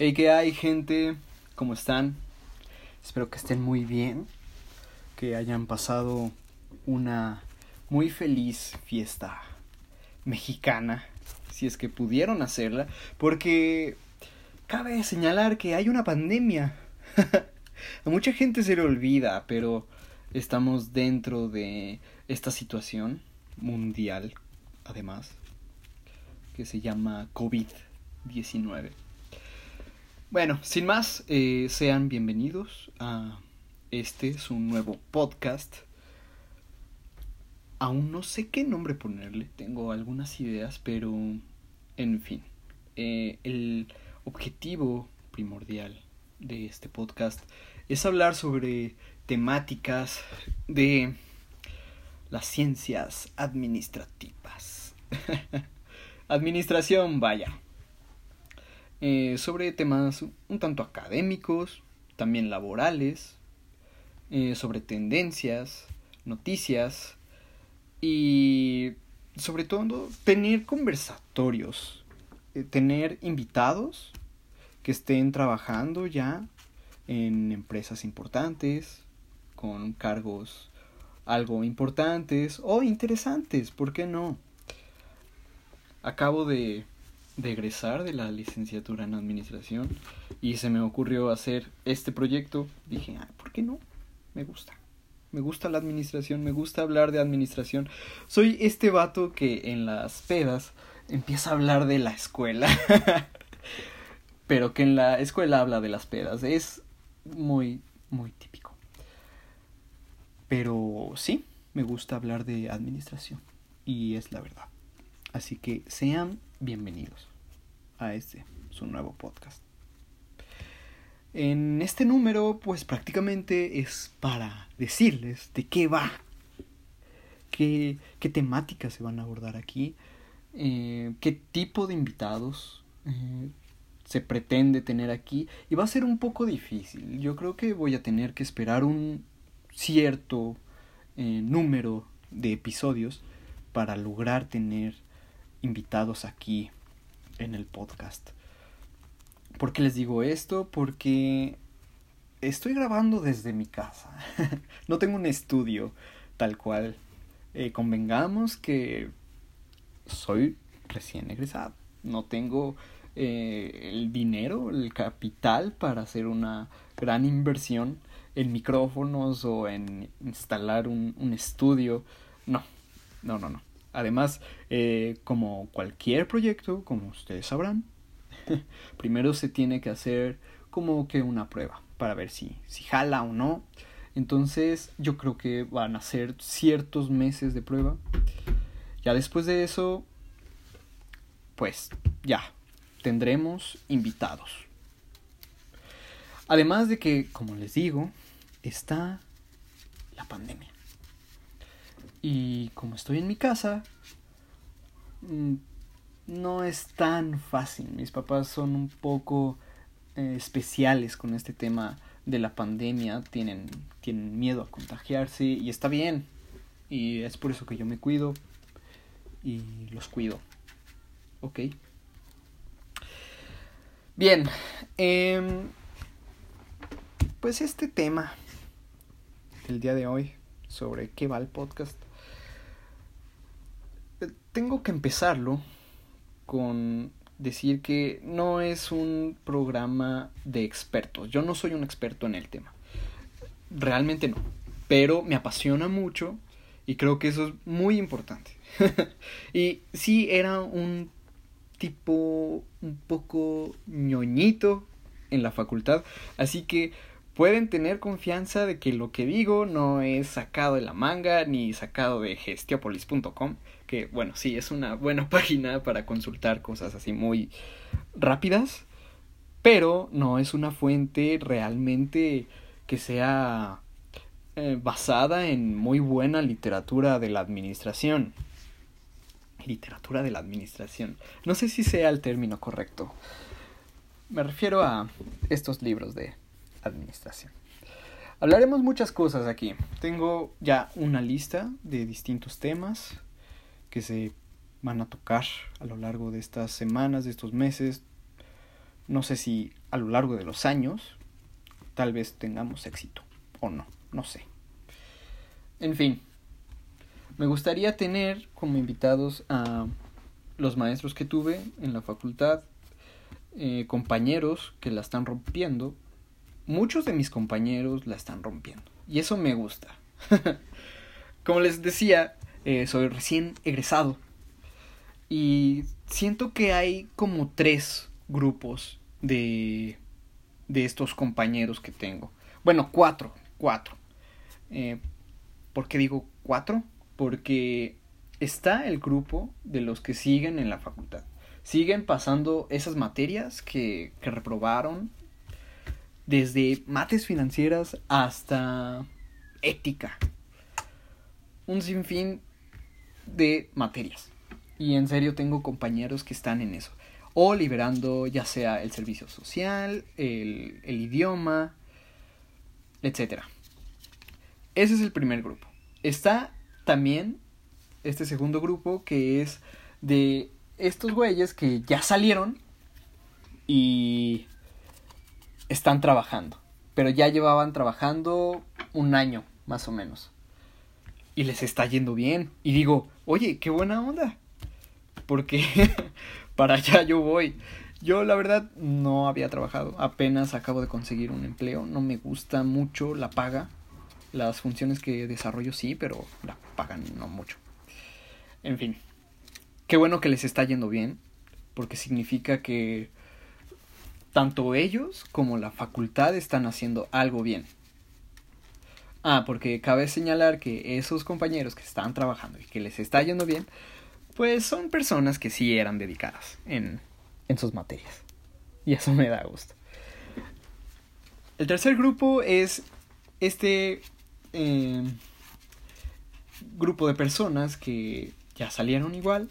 Hey, ¿qué hay, gente? ¿Cómo están? Espero que estén muy bien, que hayan pasado una muy feliz fiesta mexicana, si es que pudieron hacerla, porque cabe señalar que hay una pandemia. A mucha gente se le olvida, pero estamos dentro de esta situación mundial, además, que se llama COVID-19. Bueno, sin más, eh, sean bienvenidos a este, su nuevo podcast. Aún no sé qué nombre ponerle, tengo algunas ideas, pero en fin, eh, el objetivo primordial de este podcast es hablar sobre temáticas de las ciencias administrativas. Administración, vaya. Eh, sobre temas un tanto académicos, también laborales, eh, sobre tendencias, noticias y sobre todo tener conversatorios, eh, tener invitados que estén trabajando ya en empresas importantes, con cargos algo importantes o interesantes, ¿por qué no? Acabo de de egresar de la licenciatura en administración y se me ocurrió hacer este proyecto. Dije, ah, ¿por qué no? Me gusta. Me gusta la administración, me gusta hablar de administración. Soy este vato que en las pedas empieza a hablar de la escuela. Pero que en la escuela habla de las pedas. Es muy, muy típico. Pero sí, me gusta hablar de administración. Y es la verdad. Así que sean bienvenidos a este, su nuevo podcast. En este número, pues prácticamente es para decirles de qué va, qué, qué temáticas se van a abordar aquí, eh, qué tipo de invitados eh, se pretende tener aquí. Y va a ser un poco difícil. Yo creo que voy a tener que esperar un cierto eh, número de episodios para lograr tener invitados aquí en el podcast. ¿Por qué les digo esto? Porque estoy grabando desde mi casa. no tengo un estudio tal cual. Eh, convengamos que soy recién egresado. No tengo eh, el dinero, el capital para hacer una gran inversión en micrófonos o en instalar un, un estudio. No, no, no, no. Además, eh, como cualquier proyecto, como ustedes sabrán, primero se tiene que hacer como que una prueba para ver si, si jala o no. Entonces yo creo que van a ser ciertos meses de prueba. Ya después de eso, pues ya, tendremos invitados. Además de que, como les digo, está la pandemia. Y como estoy en mi casa, mm, no es tan fácil. Mis papás son un poco eh, especiales con este tema de la pandemia. Tienen, tienen miedo a contagiarse y está bien. Y es por eso que yo me cuido y los cuido. Ok. Bien. Em, pues este tema del día de hoy sobre qué va el podcast tengo que empezarlo con decir que no es un programa de expertos. Yo no soy un experto en el tema. Realmente no. Pero me apasiona mucho y creo que eso es muy importante. y sí era un tipo un poco ñoñito en la facultad. Así que pueden tener confianza de que lo que digo no es sacado de la manga ni sacado de gestiopolis.com que bueno, sí, es una buena página para consultar cosas así muy rápidas, pero no es una fuente realmente que sea eh, basada en muy buena literatura de la administración. Literatura de la administración. No sé si sea el término correcto. Me refiero a estos libros de administración. Hablaremos muchas cosas aquí. Tengo ya una lista de distintos temas que se van a tocar a lo largo de estas semanas, de estos meses. No sé si a lo largo de los años tal vez tengamos éxito o no, no sé. En fin, me gustaría tener como invitados a los maestros que tuve en la facultad, eh, compañeros que la están rompiendo. Muchos de mis compañeros la están rompiendo. Y eso me gusta. Como les decía, eh, soy recién egresado. Y siento que hay como tres grupos de, de estos compañeros que tengo. Bueno, cuatro, cuatro. Eh, ¿Por qué digo cuatro? Porque está el grupo de los que siguen en la facultad. Siguen pasando esas materias que, que reprobaron, desde mates financieras hasta ética. Un sinfín de materias. Y en serio tengo compañeros que están en eso. O liberando ya sea el servicio social, el, el idioma, etc. Ese es el primer grupo. Está también este segundo grupo que es de estos güeyes que ya salieron y están trabajando. Pero ya llevaban trabajando un año, más o menos. Y les está yendo bien. Y digo, oye, qué buena onda. Porque para allá yo voy. Yo la verdad no había trabajado. Apenas acabo de conseguir un empleo. No me gusta mucho la paga. Las funciones que desarrollo sí, pero la pagan no mucho. En fin. Qué bueno que les está yendo bien. Porque significa que tanto ellos como la facultad están haciendo algo bien. Ah, porque cabe señalar que esos compañeros que están trabajando y que les está yendo bien, pues son personas que sí eran dedicadas en, en sus materias. Y eso me da gusto. El tercer grupo es este eh, grupo de personas que ya salieron igual,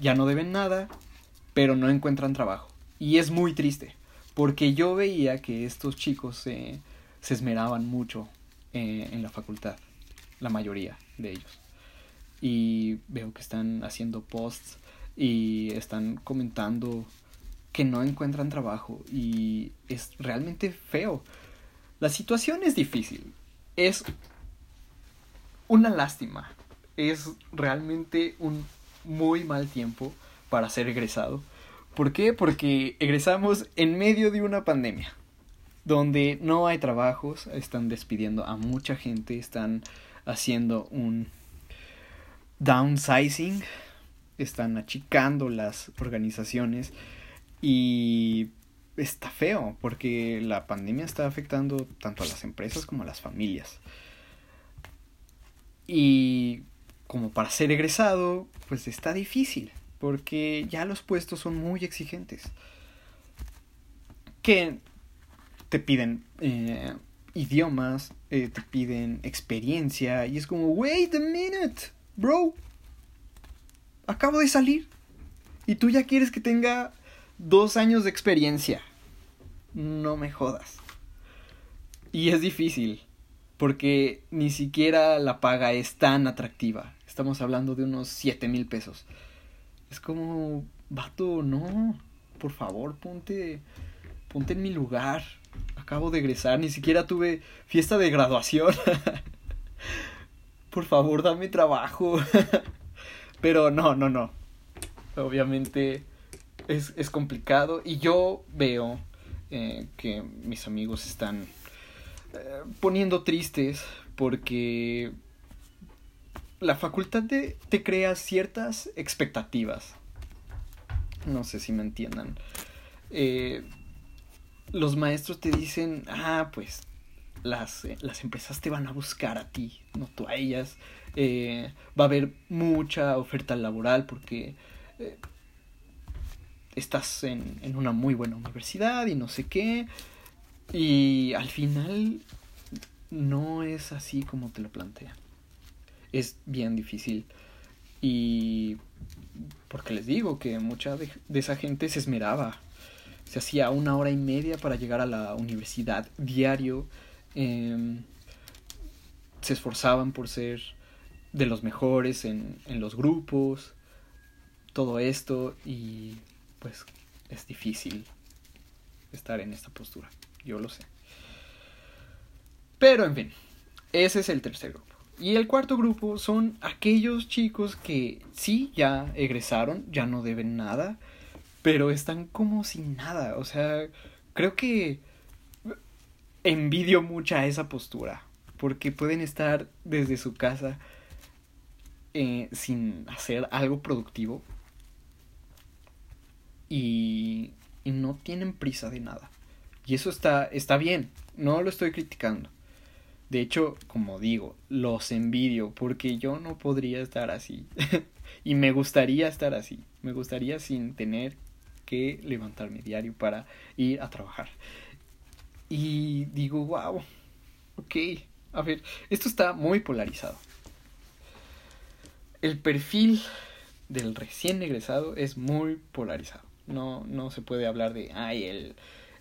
ya no deben nada, pero no encuentran trabajo. Y es muy triste, porque yo veía que estos chicos se esmeraban mucho eh, en la facultad, la mayoría de ellos. Y veo que están haciendo posts y están comentando que no encuentran trabajo y es realmente feo. La situación es difícil, es una lástima, es realmente un muy mal tiempo para ser egresado ¿Por qué? Porque egresamos en medio de una pandemia, donde no hay trabajos, están despidiendo a mucha gente, están haciendo un downsizing, están achicando las organizaciones y está feo porque la pandemia está afectando tanto a las empresas como a las familias. Y como para ser egresado, pues está difícil porque ya los puestos son muy exigentes. Que te piden eh, idiomas, eh, te piden experiencia y es como, wait a minute, bro. Acabo de salir y tú ya quieres que tenga dos años de experiencia. No me jodas. Y es difícil porque ni siquiera la paga es tan atractiva. Estamos hablando de unos 7 mil pesos. Es como, vato, no, por favor, ponte, ponte en mi lugar. Acabo de egresar, ni siquiera tuve fiesta de graduación. por favor, dame trabajo. Pero no, no, no. Obviamente es, es complicado y yo veo eh, que mis amigos están eh, poniendo tristes porque la facultad te, crea ciertas expectativas. No sé si me entiendan. Eh, los maestros te dicen, ah, pues las, eh, las, empresas te van a buscar a ti, no tú a ellas. Eh, va a haber mucha oferta laboral porque estás en, en, una muy buena universidad y no sé qué. Y al final no es así como te lo plantean es bien difícil. Y porque les digo que mucha de, esa gente se esmeraba. Se hacía una hora y media para llegar a la universidad diario. Em, se esforzaban por ser de los mejores en, en los grupos. Todo esto y pues es difícil. estar en esta postura, yo lo sé. Pero en fin, ese es el tercer grupo. Y el cuarto grupo son aquellos chicos que sí ya egresaron, ya no deben nada, pero están como sin nada. O sea, creo que envidio mucha esa postura, porque pueden estar desde su casa eh, sin hacer algo productivo y, y no tienen prisa de nada. Y eso está, está bien, no lo estoy criticando. De hecho, como digo, los envidio porque yo no podría estar así. y me gustaría estar así. Me gustaría sin tener que levantarme diario para ir a trabajar. Y digo, wow, ok, a ver, esto está muy polarizado. El perfil del recién egresado es muy polarizado. No, no se puede hablar de, ay, el,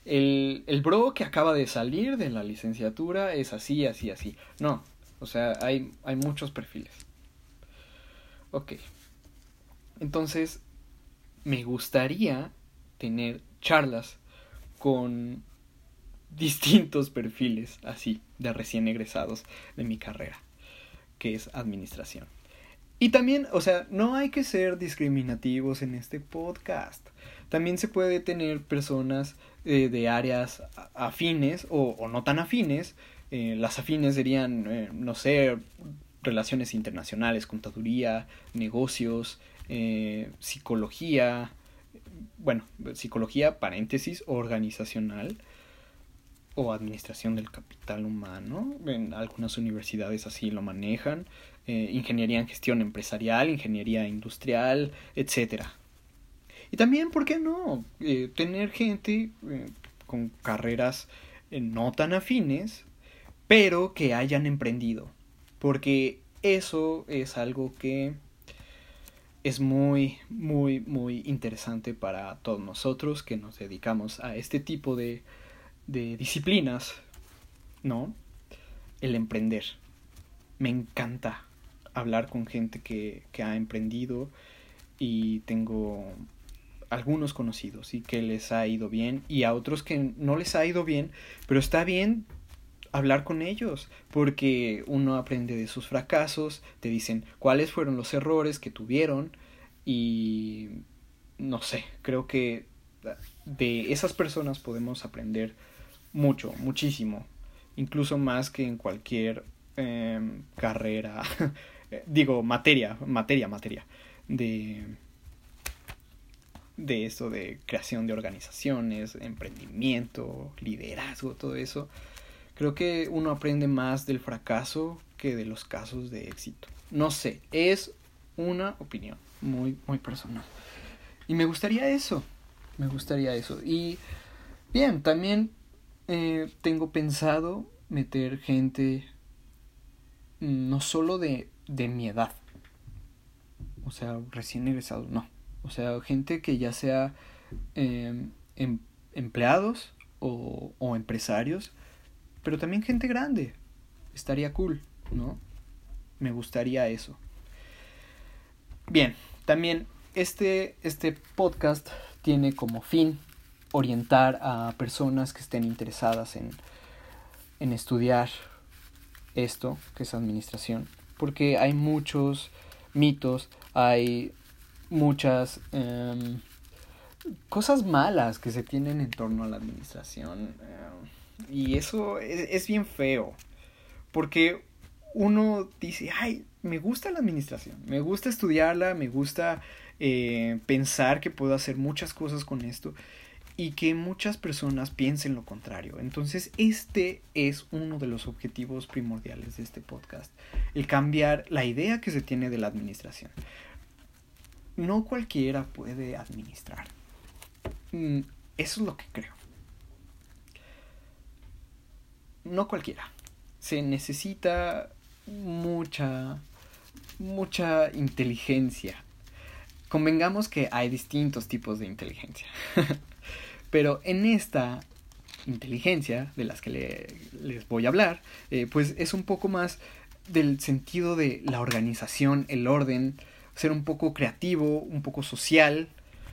el, el bro que acaba de salir de la licenciatura es así, así, así. No, o sea, hay, hay muchos perfiles. Ok. Entonces, me gustaría tener charlas con distintos perfiles así de recién egresados de mi carrera, que es administración. Y también, o sea, no hay que ser discriminativos en este podcast. También se puede tener personas eh, de áreas afines o, no tan afines. Eh, las afines serían, eh, no sé, relaciones internacionales, contaduría, negocios, psicología, bueno, psicología, paréntesis, organizacional o administración del capital humano. En algunas universidades así lo manejan. ingeniería en gestión empresarial, ingeniería industrial, etcétera. Y también, ¿por qué no? Eh, tener gente eh, con carreras eh, no tan afines, pero que hayan emprendido. Porque eso es algo que es muy, muy, muy interesante para todos nosotros que nos dedicamos a este tipo de, de disciplinas, ¿no? El emprender. Me encanta hablar con gente que, que ha emprendido y tengo algunos conocidos y que les ha ido bien y a otros que no les ha ido bien, pero está bien hablar con ellos porque uno aprende de sus fracasos, te dicen cuáles fueron los errores que tuvieron y no sé, creo que de esas personas podemos aprender mucho, muchísimo, incluso más que en cualquier em, carrera, digo, materia, materia, materia de de esto de creación de organizaciones, emprendimiento, liderazgo, todo eso, creo que uno aprende más del fracaso que de los casos de éxito. No sé, es una opinión muy, muy personal. Y me gustaría eso, me gustaría eso. Y bien, también eh, tengo pensado meter gente mm, no solo de, de mi edad, o sea, recién egresados, no o sea, gente que ya sea em, em, empleados o, o empresarios, pero también gente grande. Estaría cool, ¿no? Me gustaría eso. Bien, también este, este podcast tiene como fin orientar a personas que estén interesadas en, en estudiar esto, que es administración, porque hay muchos mitos, hay muchas em, cosas malas que se tienen en torno a la administración. Em, y eso es, bien feo. Porque uno dice, ay, me gusta la administración, me gusta estudiarla, me gusta eh, pensar que puedo hacer muchas cosas con esto y que muchas personas piensen lo contrario. Entonces, este es uno de los objetivos primordiales de este podcast, el cambiar la idea que se tiene de la administración no cualquiera puede administrar. Mm, eso es lo que creo. No cualquiera. Se necesita mucha, mucha inteligencia. Convengamos que hay distintos tipos de inteligencia. Pero en esta inteligencia de las que les voy a hablar, eh, pues es un poco más del sentido de la organización, el orden, ser un poco creativo, un poco social.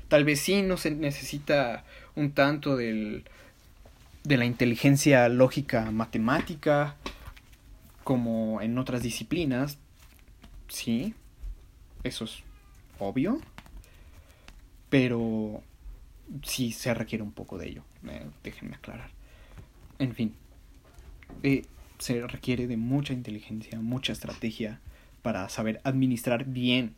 Tal vez sí no se necesita un tanto del, de la inteligencia lógica matemática, como en otras disciplinas, sí, eso es obvio, pero sí se requiere un poco de ello, eh, déjenme aclarar. En fin, eh, se requiere de mucha inteligencia, mucha estrategia para saber administrar bien,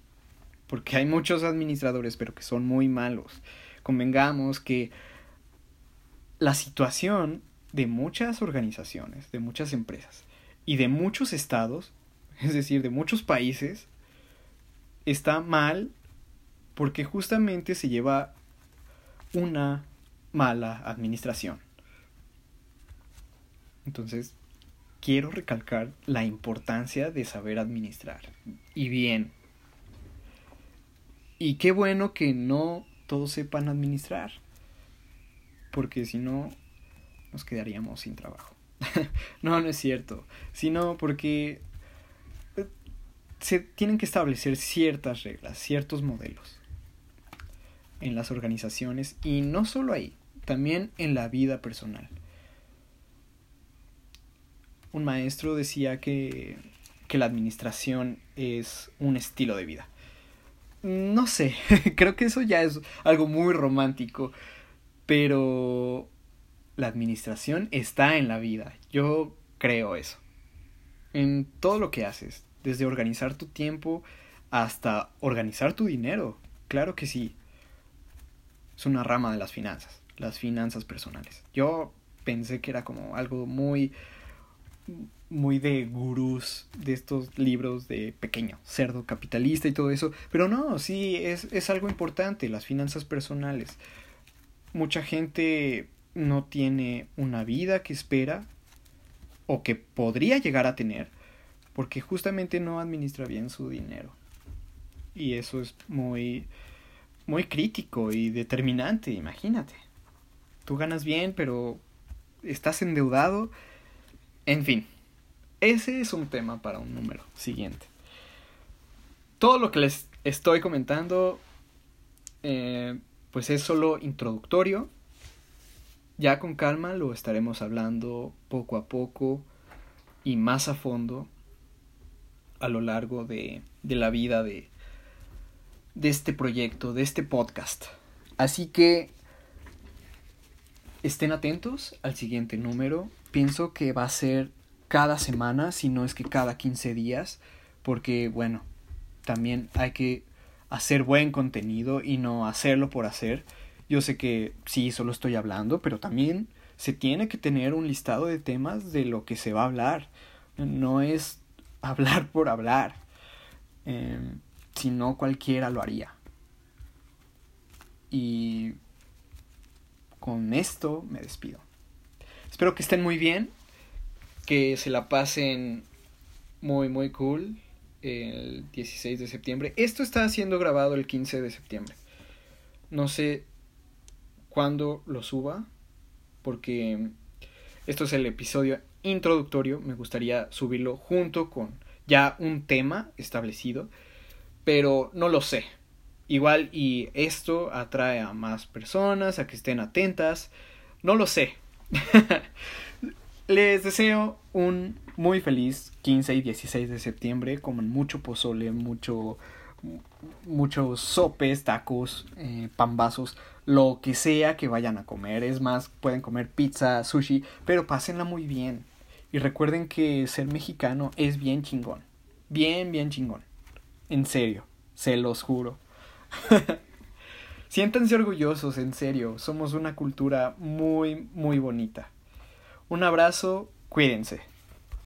porque hay muchos administradores, pero que son muy malos. Convengamos que la situación de muchas organizaciones, de muchas empresas y de muchos estados, es decir, de muchos países, está mal porque justamente se lleva una mala administración. Entonces, quiero recalcar la importancia de saber administrar. Y bien. Y qué bueno que no todos sepan administrar. Porque si no, nos quedaríamos sin trabajo. no, no es cierto. Sino porque eh, se tienen que establecer ciertas reglas, ciertos modelos en las organizaciones y no solo ahí, también en la vida personal. Un maestro decía que, que la administración es un estilo de vida. No sé, creo que eso ya es algo muy romántico, pero la administración está en la vida. Yo creo eso. En todo lo que haces, desde organizar tu tiempo hasta organizar tu dinero. Claro que sí. Es una rama de las finanzas, las finanzas personales. Yo pensé que era como algo muy muy de gurús de estos libros de pequeño cerdo capitalista y todo eso, pero no, sí es, es algo importante, las finanzas personales. Mucha gente no tiene una vida que espera o que podría llegar a tener porque justamente no administra bien su dinero. Y eso es muy muy crítico y determinante, imagínate. Tú ganas bien, pero estás endeudado. En fin, ese es un tema para un número siguiente. Todo lo que les estoy comentando, eh, pues es solo introductorio. Ya con calma lo estaremos hablando poco a poco y más a fondo a lo largo de, de la vida de, de este proyecto, de este podcast. Así que estén atentos al siguiente número. Pienso que va a ser cada semana, si no es que cada 15 días, porque bueno, también hay que hacer buen contenido y no hacerlo por hacer. Yo sé que sí, solo estoy hablando, pero también se tiene que tener un listado de temas de lo que se va a hablar. No es hablar por hablar. Eh, si no cualquiera lo haría. Y con esto me despido. Espero que estén muy bien, que se la pasen muy, muy cool el 16 de septiembre. Esto está siendo grabado el 15 de septiembre. No sé cuándo lo suba, porque esto es el episodio introductorio. Me gustaría subirlo junto con ya un tema establecido pero no lo sé. Igual y esto atrae a más personas, a que estén atentas, no lo sé. Les deseo un muy feliz 15 y 16 de septiembre, coman mucho pozole, mucho muchos sopes, tacos, eh, pambazos, lo que sea que vayan a comer. Es más, pueden comer pizza, sushi, pero pásenla muy bien. Y recuerden que ser mexicano es bien chingón. Bien, bien chingón. En serio, se los juro. Siéntanse orgullosos, en serio. Somos una cultura muy, muy bonita. Un abrazo, cuídense.